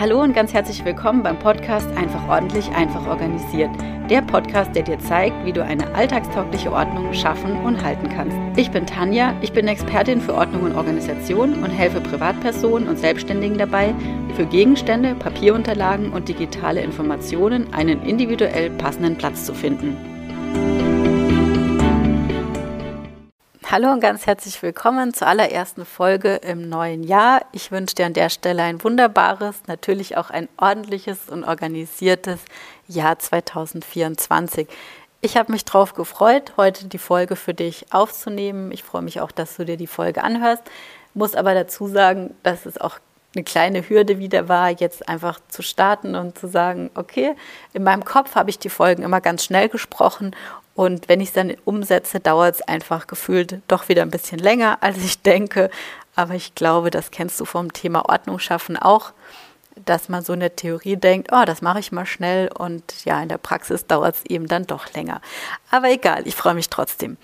Hallo und ganz herzlich willkommen beim Podcast Einfach ordentlich, einfach organisiert. Der Podcast, der dir zeigt, wie du eine alltagstaugliche Ordnung schaffen und halten kannst. Ich bin Tanja, ich bin Expertin für Ordnung und Organisation und helfe Privatpersonen und Selbstständigen dabei, für Gegenstände, Papierunterlagen und digitale Informationen einen individuell passenden Platz zu finden. Hallo und ganz herzlich willkommen zur allerersten Folge im neuen Jahr. Ich wünsche dir an der Stelle ein wunderbares, natürlich auch ein ordentliches und organisiertes Jahr 2024. Ich habe mich darauf gefreut, heute die Folge für dich aufzunehmen. Ich freue mich auch, dass du dir die Folge anhörst. Muss aber dazu sagen, dass es auch eine kleine Hürde wieder war, jetzt einfach zu starten und zu sagen, okay, in meinem Kopf habe ich die Folgen immer ganz schnell gesprochen und wenn ich es dann umsetze, dauert es einfach gefühlt doch wieder ein bisschen länger, als ich denke. Aber ich glaube, das kennst du vom Thema Ordnung schaffen auch, dass man so in der Theorie denkt, oh, das mache ich mal schnell und ja, in der Praxis dauert es eben dann doch länger. Aber egal, ich freue mich trotzdem.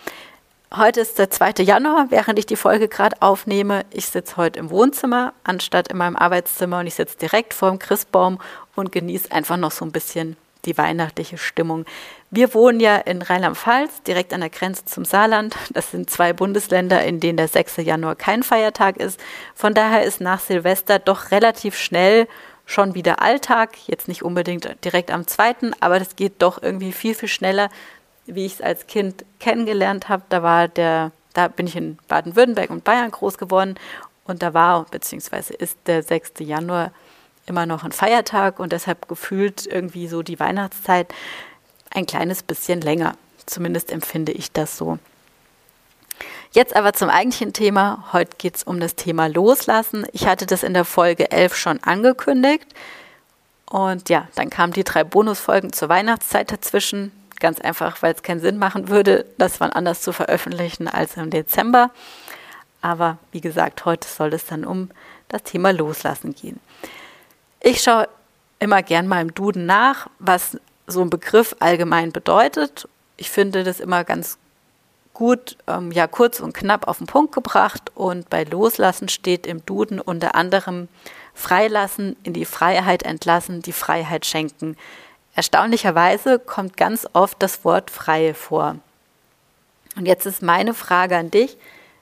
Heute ist der 2. Januar, während ich die Folge gerade aufnehme. Ich sitze heute im Wohnzimmer anstatt in meinem Arbeitszimmer und ich sitze direkt vor dem Christbaum und genieße einfach noch so ein bisschen die weihnachtliche Stimmung. Wir wohnen ja in Rheinland-Pfalz, direkt an der Grenze zum Saarland. Das sind zwei Bundesländer, in denen der 6. Januar kein Feiertag ist. Von daher ist nach Silvester doch relativ schnell schon wieder Alltag. Jetzt nicht unbedingt direkt am 2., aber das geht doch irgendwie viel, viel schneller, wie ich es als Kind kennengelernt habe. Da da bin ich in Baden-Württemberg und Bayern groß geworden und da war, beziehungsweise ist der 6. Januar immer noch ein Feiertag und deshalb gefühlt irgendwie so die Weihnachtszeit ein kleines bisschen länger. Zumindest empfinde ich das so. Jetzt aber zum eigentlichen Thema. Heute geht es um das Thema Loslassen. Ich hatte das in der Folge 11 schon angekündigt. Und ja, dann kamen die drei Bonusfolgen zur Weihnachtszeit dazwischen. Ganz einfach, weil es keinen Sinn machen würde, das wann anders zu veröffentlichen als im Dezember. Aber wie gesagt, heute soll es dann um das Thema Loslassen gehen. Ich schaue immer gern mal im Duden nach, was so ein Begriff allgemein bedeutet. Ich finde das immer ganz gut, ähm, ja, kurz und knapp auf den Punkt gebracht. Und bei Loslassen steht im Duden unter anderem Freilassen, in die Freiheit entlassen, die Freiheit schenken. Erstaunlicherweise kommt ganz oft das Wort Freie vor. Und jetzt ist meine Frage an dich,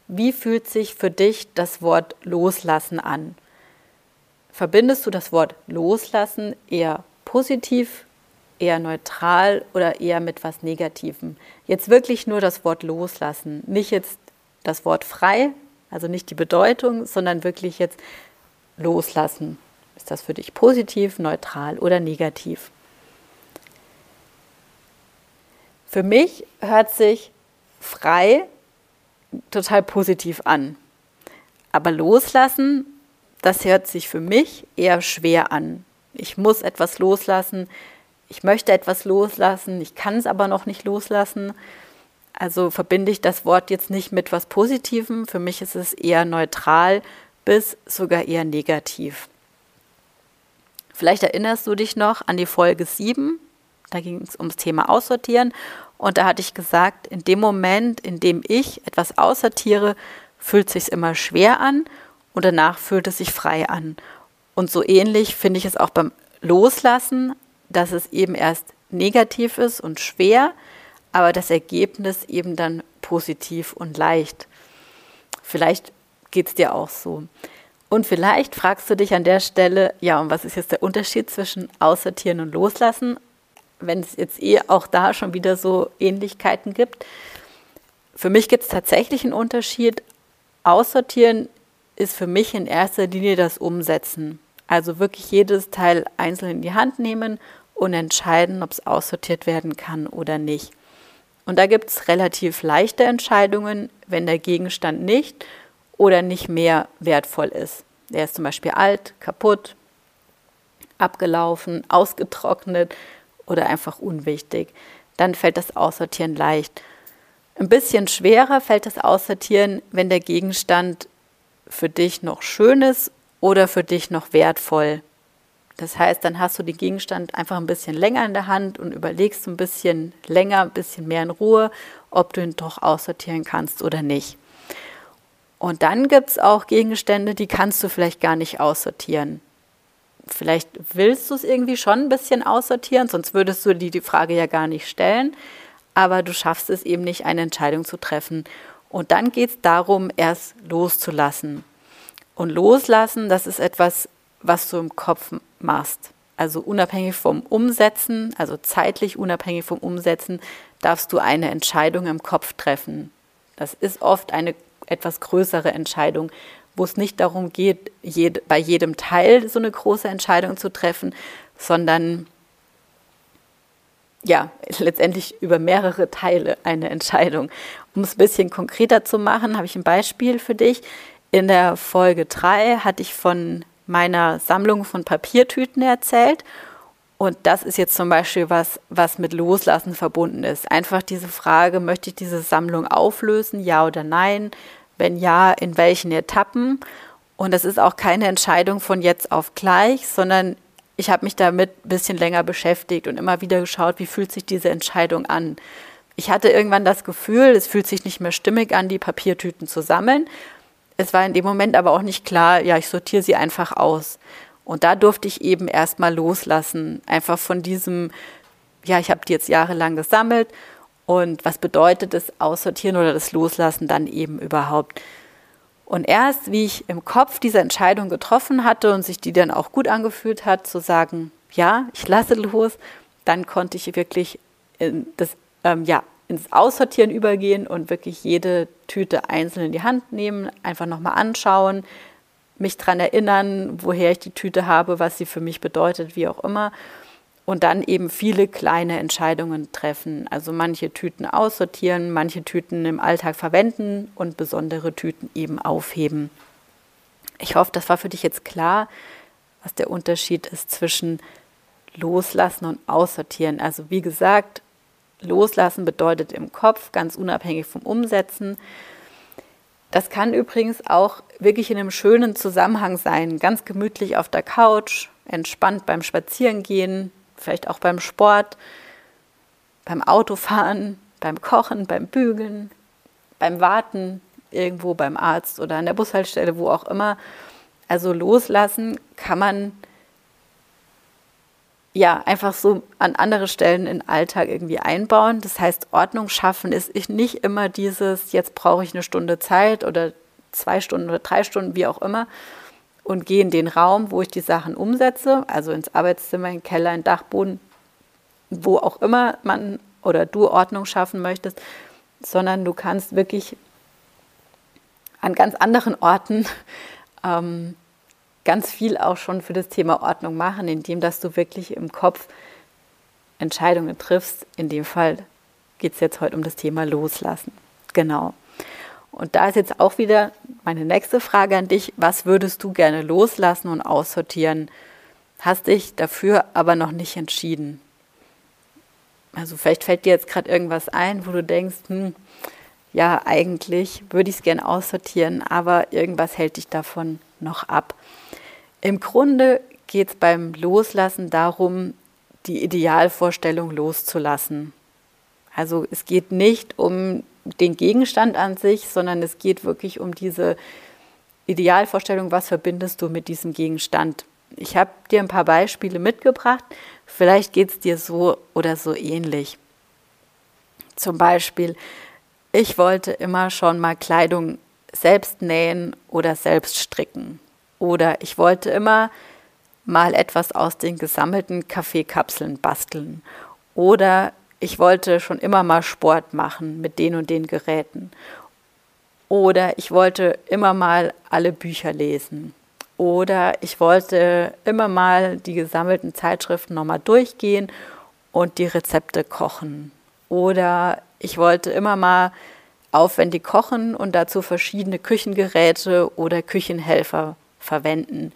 wie fühlt sich für dich das Wort Loslassen an? Verbindest du das Wort loslassen eher positiv, eher neutral oder eher mit was Negativem? Jetzt wirklich nur das Wort loslassen, nicht jetzt das Wort frei, also nicht die Bedeutung, sondern wirklich jetzt loslassen. Ist das für dich positiv, neutral oder negativ? Für mich hört sich frei total positiv an. Aber loslassen das hört sich für mich eher schwer an. Ich muss etwas loslassen, ich möchte etwas loslassen, ich kann es aber noch nicht loslassen. Also verbinde ich das Wort jetzt nicht mit was Positivem. Für mich ist es eher neutral bis sogar eher negativ. Vielleicht erinnerst du dich noch an die Folge 7. Da ging es ums Thema Aussortieren. Und da hatte ich gesagt, in dem Moment, in dem ich etwas aussortiere, fühlt sich immer schwer an und danach fühlt es sich frei an. Und so ähnlich finde ich es auch beim Loslassen, dass es eben erst negativ ist und schwer, aber das Ergebnis eben dann positiv und leicht. Vielleicht geht es dir auch so. Und vielleicht fragst du dich an der Stelle, ja, und was ist jetzt der Unterschied zwischen Aussortieren und Loslassen, wenn es jetzt eh auch da schon wieder so Ähnlichkeiten gibt. Für mich gibt es tatsächlich einen Unterschied. Aussortieren ist für mich in erster Linie das Umsetzen. Also wirklich jedes Teil einzeln in die Hand nehmen und entscheiden, ob es aussortiert werden kann oder nicht. Und da gibt es relativ leichte Entscheidungen, wenn der Gegenstand nicht oder nicht mehr wertvoll ist. Der ist zum Beispiel alt, kaputt, abgelaufen, ausgetrocknet oder einfach unwichtig. Dann fällt das Aussortieren leicht. Ein bisschen schwerer fällt das Aussortieren, wenn der Gegenstand für dich noch Schönes oder für dich noch wertvoll. Das heißt, dann hast du den Gegenstand einfach ein bisschen länger in der Hand und überlegst ein bisschen länger, ein bisschen mehr in Ruhe, ob du ihn doch aussortieren kannst oder nicht. Und dann gibt es auch Gegenstände, die kannst du vielleicht gar nicht aussortieren. vielleicht willst du es irgendwie schon ein bisschen aussortieren, sonst würdest du dir die Frage ja gar nicht stellen, aber du schaffst es eben nicht, eine Entscheidung zu treffen. Und dann geht es darum, erst loszulassen. Und loslassen, das ist etwas, was du im Kopf machst. Also unabhängig vom Umsetzen, also zeitlich unabhängig vom Umsetzen, darfst du eine Entscheidung im Kopf treffen. Das ist oft eine etwas größere Entscheidung, wo es nicht darum geht, jed bei jedem Teil so eine große Entscheidung zu treffen, sondern ja, letztendlich über mehrere Teile eine Entscheidung. Um es ein bisschen konkreter zu machen, habe ich ein Beispiel für dich. In der Folge 3 hatte ich von meiner Sammlung von Papiertüten erzählt. Und das ist jetzt zum Beispiel was, was mit Loslassen verbunden ist. Einfach diese Frage, möchte ich diese Sammlung auflösen, ja oder nein? Wenn ja, in welchen Etappen? Und das ist auch keine Entscheidung von jetzt auf gleich, sondern ich habe mich damit ein bisschen länger beschäftigt und immer wieder geschaut, wie fühlt sich diese Entscheidung an. Ich hatte irgendwann das Gefühl, es fühlt sich nicht mehr stimmig an, die Papiertüten zu sammeln. Es war in dem Moment aber auch nicht klar, ja, ich sortiere sie einfach aus. Und da durfte ich eben erstmal loslassen, einfach von diesem, ja, ich habe die jetzt jahrelang gesammelt und was bedeutet das Aussortieren oder das Loslassen dann eben überhaupt? Und erst, wie ich im Kopf diese Entscheidung getroffen hatte und sich die dann auch gut angefühlt hat, zu sagen, ja, ich lasse los, dann konnte ich wirklich in das, ähm, ja, ins Aussortieren übergehen und wirklich jede Tüte einzeln in die Hand nehmen, einfach nochmal anschauen, mich daran erinnern, woher ich die Tüte habe, was sie für mich bedeutet, wie auch immer. Und dann eben viele kleine Entscheidungen treffen. Also manche Tüten aussortieren, manche Tüten im Alltag verwenden und besondere Tüten eben aufheben. Ich hoffe, das war für dich jetzt klar, was der Unterschied ist zwischen Loslassen und Aussortieren. Also wie gesagt, Loslassen bedeutet im Kopf, ganz unabhängig vom Umsetzen. Das kann übrigens auch wirklich in einem schönen Zusammenhang sein, ganz gemütlich auf der Couch, entspannt beim Spazierengehen, vielleicht auch beim Sport, beim Autofahren, beim Kochen, beim Bügeln, beim Warten irgendwo beim Arzt oder an der Bushaltestelle, wo auch immer. Also loslassen kann man ja, einfach so an andere Stellen in Alltag irgendwie einbauen. Das heißt, Ordnung schaffen ist nicht immer dieses, jetzt brauche ich eine Stunde Zeit oder zwei Stunden oder drei Stunden, wie auch immer, und gehe in den Raum, wo ich die Sachen umsetze, also ins Arbeitszimmer, in den Keller, in den Dachboden, wo auch immer man oder du Ordnung schaffen möchtest, sondern du kannst wirklich an ganz anderen Orten ähm, ganz viel auch schon für das Thema Ordnung machen, indem dass du wirklich im Kopf Entscheidungen triffst. In dem Fall geht es jetzt heute um das Thema Loslassen. Genau. Und da ist jetzt auch wieder meine nächste Frage an dich. Was würdest du gerne loslassen und aussortieren? Hast dich dafür aber noch nicht entschieden. Also vielleicht fällt dir jetzt gerade irgendwas ein, wo du denkst, hm, ja, eigentlich würde ich es gerne aussortieren, aber irgendwas hält dich davon noch ab. Im Grunde geht es beim Loslassen darum, die Idealvorstellung loszulassen. Also es geht nicht um den Gegenstand an sich, sondern es geht wirklich um diese Idealvorstellung, was verbindest du mit diesem Gegenstand. Ich habe dir ein paar Beispiele mitgebracht. Vielleicht geht es dir so oder so ähnlich. Zum Beispiel, ich wollte immer schon mal Kleidung selbst nähen oder selbst stricken. Oder ich wollte immer mal etwas aus den gesammelten Kaffeekapseln basteln. Oder ich wollte schon immer mal Sport machen mit den und den Geräten. Oder ich wollte immer mal alle Bücher lesen. Oder ich wollte immer mal die gesammelten Zeitschriften nochmal durchgehen und die Rezepte kochen. Oder ich wollte immer mal aufwendig kochen und dazu verschiedene Küchengeräte oder Küchenhelfer verwenden.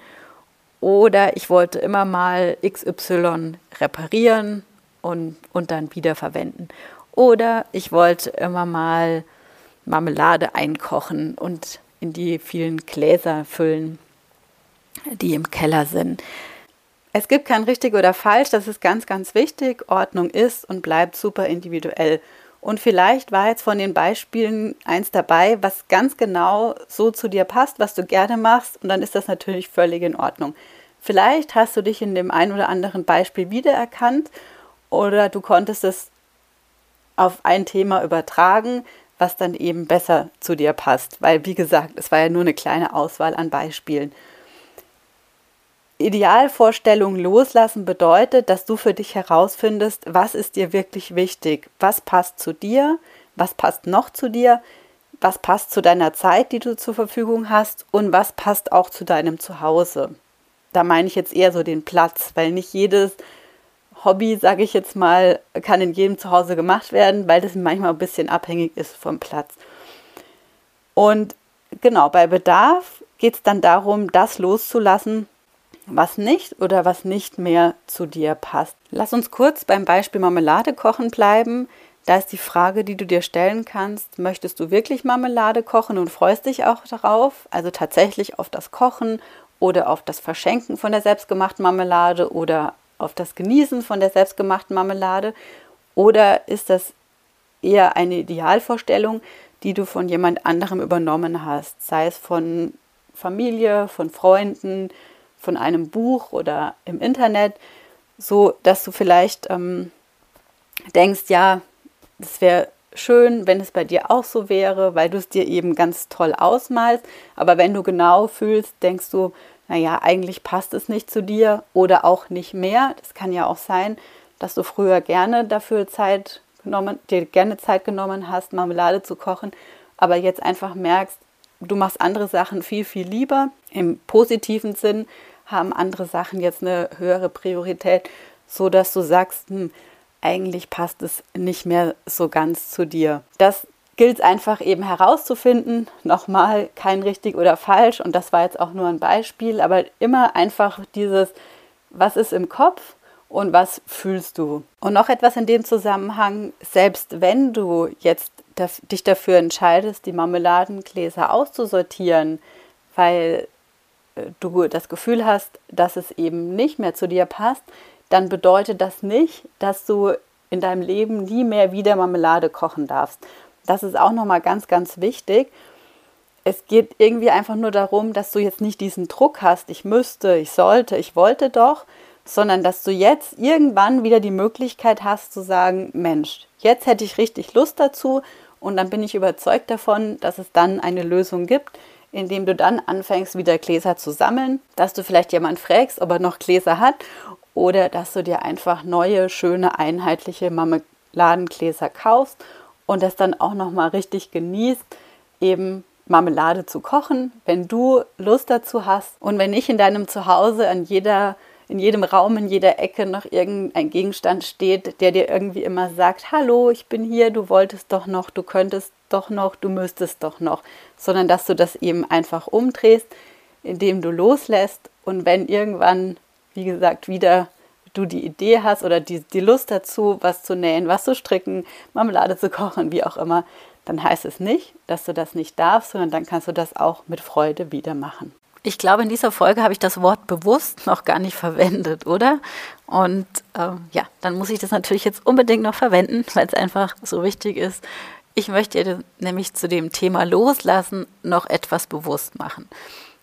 Oder ich wollte immer mal XY reparieren und, und dann wieder verwenden. Oder ich wollte immer mal Marmelade einkochen und in die vielen Gläser füllen, die im Keller sind. Es gibt kein richtig oder falsch, das ist ganz, ganz wichtig. Ordnung ist und bleibt super individuell. Und vielleicht war jetzt von den Beispielen eins dabei, was ganz genau so zu dir passt, was du gerne machst. Und dann ist das natürlich völlig in Ordnung. Vielleicht hast du dich in dem einen oder anderen Beispiel wiedererkannt oder du konntest es auf ein Thema übertragen, was dann eben besser zu dir passt. Weil, wie gesagt, es war ja nur eine kleine Auswahl an Beispielen. Idealvorstellung loslassen bedeutet, dass du für dich herausfindest, was ist dir wirklich wichtig, was passt zu dir, was passt noch zu dir, was passt zu deiner Zeit, die du zur Verfügung hast und was passt auch zu deinem Zuhause. Da meine ich jetzt eher so den Platz, weil nicht jedes Hobby, sage ich jetzt mal, kann in jedem Zuhause gemacht werden, weil das manchmal ein bisschen abhängig ist vom Platz. Und genau, bei Bedarf geht es dann darum, das loszulassen, was nicht oder was nicht mehr zu dir passt. Lass uns kurz beim Beispiel Marmelade kochen bleiben. Da ist die Frage, die du dir stellen kannst, möchtest du wirklich Marmelade kochen und freust dich auch darauf, also tatsächlich auf das Kochen oder auf das Verschenken von der selbstgemachten Marmelade oder auf das Genießen von der selbstgemachten Marmelade? Oder ist das eher eine Idealvorstellung, die du von jemand anderem übernommen hast, sei es von Familie, von Freunden, von einem Buch oder im Internet, so dass du vielleicht ähm, denkst, ja, es wäre schön, wenn es bei dir auch so wäre, weil du es dir eben ganz toll ausmalst. Aber wenn du genau fühlst, denkst du, naja, eigentlich passt es nicht zu dir oder auch nicht mehr. Das kann ja auch sein, dass du früher gerne dafür Zeit genommen, dir gerne Zeit genommen hast, Marmelade zu kochen, aber jetzt einfach merkst, du machst andere Sachen viel, viel lieber. Im positiven Sinn haben andere Sachen jetzt eine höhere Priorität, so dass du sagst, hm, eigentlich passt es nicht mehr so ganz zu dir. Das gilt es einfach eben herauszufinden. Nochmal kein richtig oder falsch. Und das war jetzt auch nur ein Beispiel, aber immer einfach dieses, was ist im Kopf und was fühlst du. Und noch etwas in dem Zusammenhang, selbst wenn du jetzt dich dafür entscheidest, die Marmeladengläser auszusortieren, weil äh, du das Gefühl hast, dass es eben nicht mehr zu dir passt, dann bedeutet das nicht, dass du in deinem Leben nie mehr wieder Marmelade kochen darfst. Das ist auch nochmal ganz, ganz wichtig. Es geht irgendwie einfach nur darum, dass du jetzt nicht diesen Druck hast, ich müsste, ich sollte, ich wollte doch, sondern dass du jetzt irgendwann wieder die Möglichkeit hast zu sagen, Mensch, jetzt hätte ich richtig Lust dazu und dann bin ich überzeugt davon, dass es dann eine Lösung gibt, indem du dann anfängst, wieder Gläser zu sammeln, dass du vielleicht jemand fragst, ob er noch Gläser hat oder dass du dir einfach neue, schöne, einheitliche Marmeladengläser kaufst und das dann auch noch mal richtig genießt, eben Marmelade zu kochen, wenn du Lust dazu hast und wenn nicht in deinem Zuhause an jeder in jedem Raum, in jeder Ecke noch irgendein Gegenstand steht, der dir irgendwie immer sagt, hallo, ich bin hier, du wolltest doch noch, du könntest doch noch, du müsstest doch noch, sondern dass du das eben einfach umdrehst, indem du loslässt und wenn irgendwann, wie gesagt, wieder du die Idee hast oder die, die Lust dazu, was zu nähen, was zu stricken, Marmelade zu kochen, wie auch immer, dann heißt es nicht, dass du das nicht darfst, sondern dann kannst du das auch mit Freude wieder machen. Ich glaube, in dieser Folge habe ich das Wort bewusst noch gar nicht verwendet, oder? Und äh, ja, dann muss ich das natürlich jetzt unbedingt noch verwenden, weil es einfach so wichtig ist. Ich möchte nämlich zu dem Thema Loslassen noch etwas bewusst machen.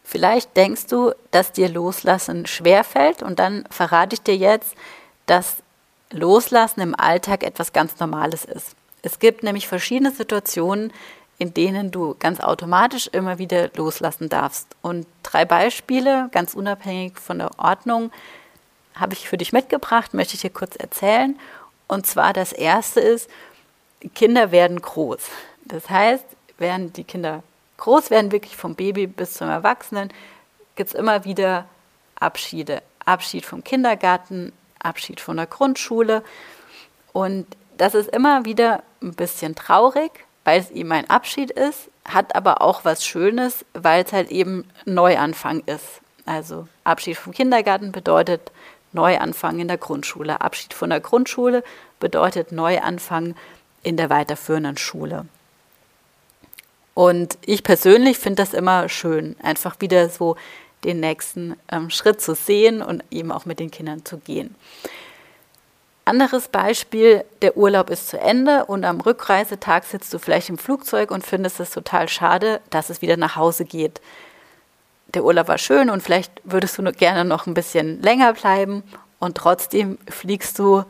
Vielleicht denkst du, dass dir Loslassen schwerfällt und dann verrate ich dir jetzt, dass Loslassen im Alltag etwas ganz Normales ist. Es gibt nämlich verschiedene Situationen, in denen du ganz automatisch immer wieder loslassen darfst. Und drei Beispiele, ganz unabhängig von der Ordnung, habe ich für dich mitgebracht, möchte ich dir kurz erzählen. Und zwar das erste ist, Kinder werden groß. Das heißt, während die Kinder groß werden, wirklich vom Baby bis zum Erwachsenen, gibt es immer wieder Abschiede. Abschied vom Kindergarten, Abschied von der Grundschule. Und das ist immer wieder ein bisschen traurig, weil es eben ein Abschied ist, hat aber auch was Schönes, weil es halt eben Neuanfang ist. Also Abschied vom Kindergarten bedeutet Neuanfang in der Grundschule. Abschied von der Grundschule bedeutet Neuanfang in der weiterführenden Schule. Und ich persönlich finde das immer schön, einfach wieder so den nächsten ähm, Schritt zu sehen und eben auch mit den Kindern zu gehen. Anderes Beispiel, der Urlaub ist zu Ende und am Rückreisetag sitzt du vielleicht im Flugzeug und findest es total schade, dass es wieder nach Hause geht. der Urlaub war schön und vielleicht würdest du gerne noch ein bisschen länger bleiben und trotzdem fliegst du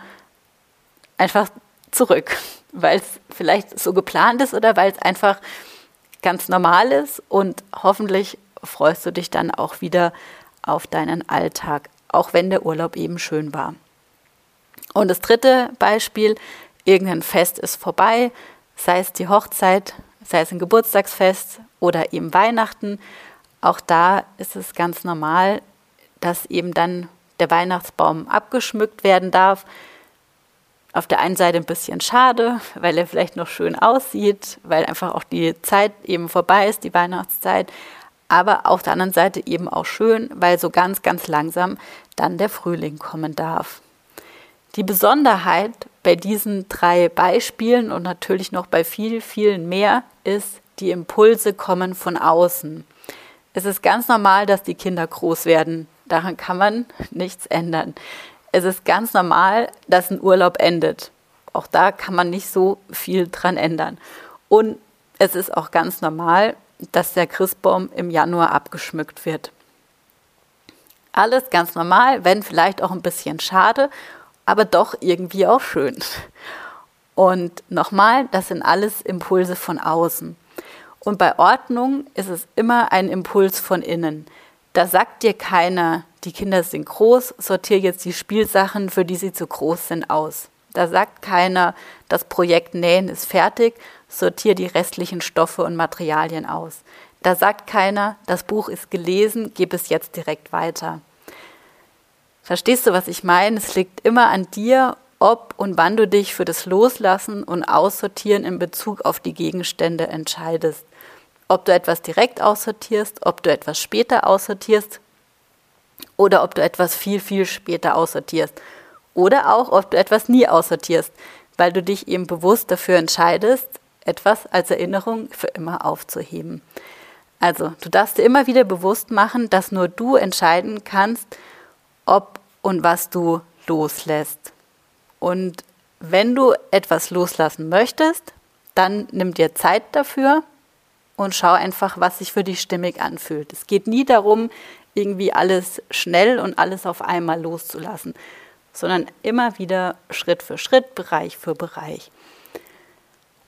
einfach zurück, weil es vielleicht so geplant ist oder weil es einfach ganz normal ist und hoffentlich freust du dich dann auch wieder auf deinen Alltag, auch wenn der Urlaub eben schön war. Und das dritte Beispiel, irgendein Fest ist vorbei, sei es die Hochzeit, sei es ein Geburtstagsfest oder eben Weihnachten. Auch da ist es ganz normal, dass eben dann der Weihnachtsbaum abgeschmückt werden darf. Auf der einen Seite ein bisschen schade, weil er vielleicht noch schön aussieht, weil einfach auch die Zeit eben vorbei ist, die Weihnachtszeit. Aber auf der anderen Seite eben auch schön, weil so ganz, ganz langsam dann der Frühling kommen darf. Die Besonderheit bei diesen drei Beispielen und natürlich noch bei viel, vielen mehr ist, die Impulse kommen von außen. Es ist ganz normal, dass die Kinder groß werden. Daran kann man nichts ändern. Es ist ganz normal, dass ein Urlaub endet. Auch da kann man nicht so viel dran ändern. Und es ist auch ganz normal, dass der Christbaum im Januar abgeschmückt wird. Alles ganz normal, wenn vielleicht auch ein bisschen schade aber doch irgendwie auch schön. Und nochmal, das sind alles Impulse von außen. Und bei Ordnung ist es immer ein Impuls von innen. Da sagt dir keiner, die Kinder sind groß, sortiere jetzt die Spielsachen, für die sie zu groß sind, aus. Da sagt keiner, das Projekt Nähen ist fertig, sortiere die restlichen Stoffe und Materialien aus. Da sagt keiner, das Buch ist gelesen, gebe es jetzt direkt weiter. Verstehst du, was ich meine? Es liegt immer an dir, ob und wann du dich für das Loslassen und Aussortieren in Bezug auf die Gegenstände entscheidest. Ob du etwas direkt aussortierst, ob du etwas später aussortierst oder ob du etwas viel, viel später aussortierst. Oder auch, ob du etwas nie aussortierst, weil du dich eben bewusst dafür entscheidest, etwas als Erinnerung für immer aufzuheben. Also, du darfst dir immer wieder bewusst machen, dass nur du entscheiden kannst, ob und was du loslässt. Und wenn du etwas loslassen möchtest, dann nimm dir Zeit dafür und schau einfach, was sich für dich stimmig anfühlt. Es geht nie darum, irgendwie alles schnell und alles auf einmal loszulassen, sondern immer wieder Schritt für Schritt, Bereich für Bereich.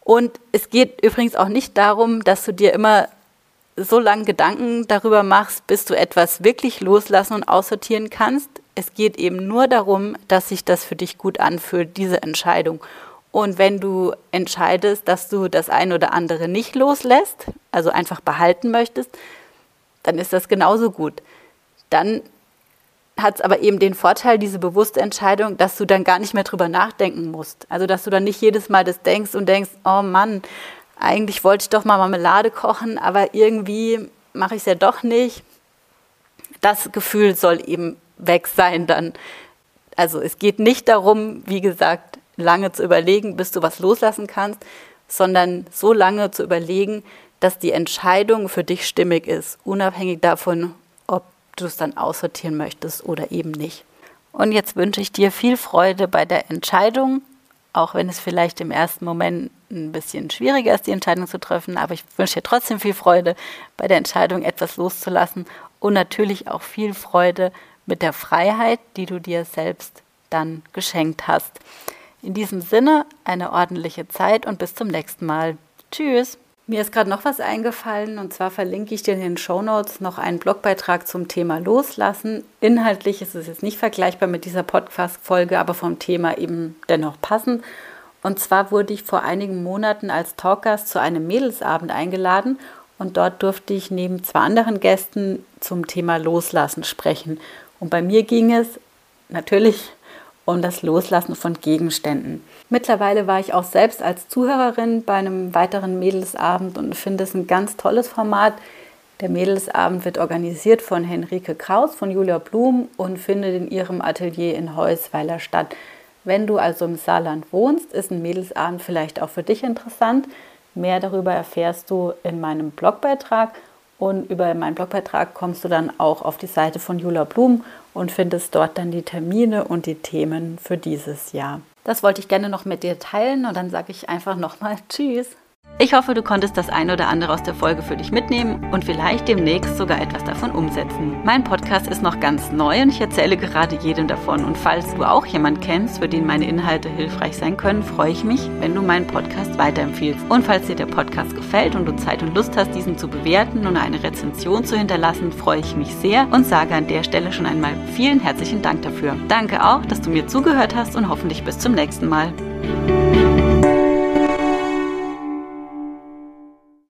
Und es geht übrigens auch nicht darum, dass du dir immer so lange Gedanken darüber machst, bis du etwas wirklich loslassen und aussortieren kannst. Es geht eben nur darum, dass sich das für dich gut anfühlt, diese Entscheidung. Und wenn du entscheidest, dass du das ein oder andere nicht loslässt, also einfach behalten möchtest, dann ist das genauso gut. Dann hat es aber eben den Vorteil, diese bewusste Entscheidung, dass du dann gar nicht mehr drüber nachdenken musst. Also, dass du dann nicht jedes Mal das denkst und denkst, oh Mann, eigentlich wollte ich doch mal Marmelade kochen, aber irgendwie mache ich es ja doch nicht. Das Gefühl soll eben weg sein dann. Also es geht nicht darum, wie gesagt, lange zu überlegen, bis du was loslassen kannst, sondern so lange zu überlegen, dass die Entscheidung für dich stimmig ist, unabhängig davon, du es dann aussortieren möchtest oder eben nicht. Und jetzt wünsche ich dir viel Freude bei der Entscheidung, auch wenn es vielleicht im ersten Moment ein bisschen schwieriger ist, die Entscheidung zu treffen, aber ich wünsche dir trotzdem viel Freude bei der Entscheidung, etwas loszulassen und natürlich auch viel Freude mit der Freiheit, die du dir selbst dann geschenkt hast. In diesem Sinne eine ordentliche Zeit und bis zum nächsten Mal. Tschüss. Mir ist gerade noch was eingefallen und zwar verlinke ich dir in den Show Notes noch einen Blogbeitrag zum Thema Loslassen. Inhaltlich ist es jetzt nicht vergleichbar mit dieser Podcast-Folge, aber vom Thema eben dennoch passend. Und zwar wurde ich vor einigen Monaten als Talkgast zu einem Mädelsabend eingeladen und dort durfte ich neben zwei anderen Gästen zum Thema Loslassen sprechen. Und bei mir ging es natürlich um das Loslassen von Gegenständen. Mittlerweile war ich auch selbst als Zuhörerin bei einem weiteren Mädelsabend und finde es ein ganz tolles Format. Der Mädelsabend wird organisiert von Henrike Kraus von Julia Blum und findet in ihrem Atelier in Heusweiler statt. Wenn du also im Saarland wohnst, ist ein Mädelsabend vielleicht auch für dich interessant. Mehr darüber erfährst du in meinem Blogbeitrag und über meinen Blogbeitrag kommst du dann auch auf die Seite von Jula Blum und findest dort dann die Termine und die Themen für dieses Jahr. Das wollte ich gerne noch mit dir teilen und dann sage ich einfach nochmal Tschüss. Ich hoffe, du konntest das ein oder andere aus der Folge für dich mitnehmen und vielleicht demnächst sogar etwas davon umsetzen. Mein Podcast ist noch ganz neu und ich erzähle gerade jedem davon. Und falls du auch jemanden kennst, für den meine Inhalte hilfreich sein können, freue ich mich, wenn du meinen Podcast weiterempfiehlst. Und falls dir der Podcast gefällt und du Zeit und Lust hast, diesen zu bewerten und eine Rezension zu hinterlassen, freue ich mich sehr und sage an der Stelle schon einmal vielen herzlichen Dank dafür. Danke auch, dass du mir zugehört hast und hoffentlich bis zum nächsten Mal.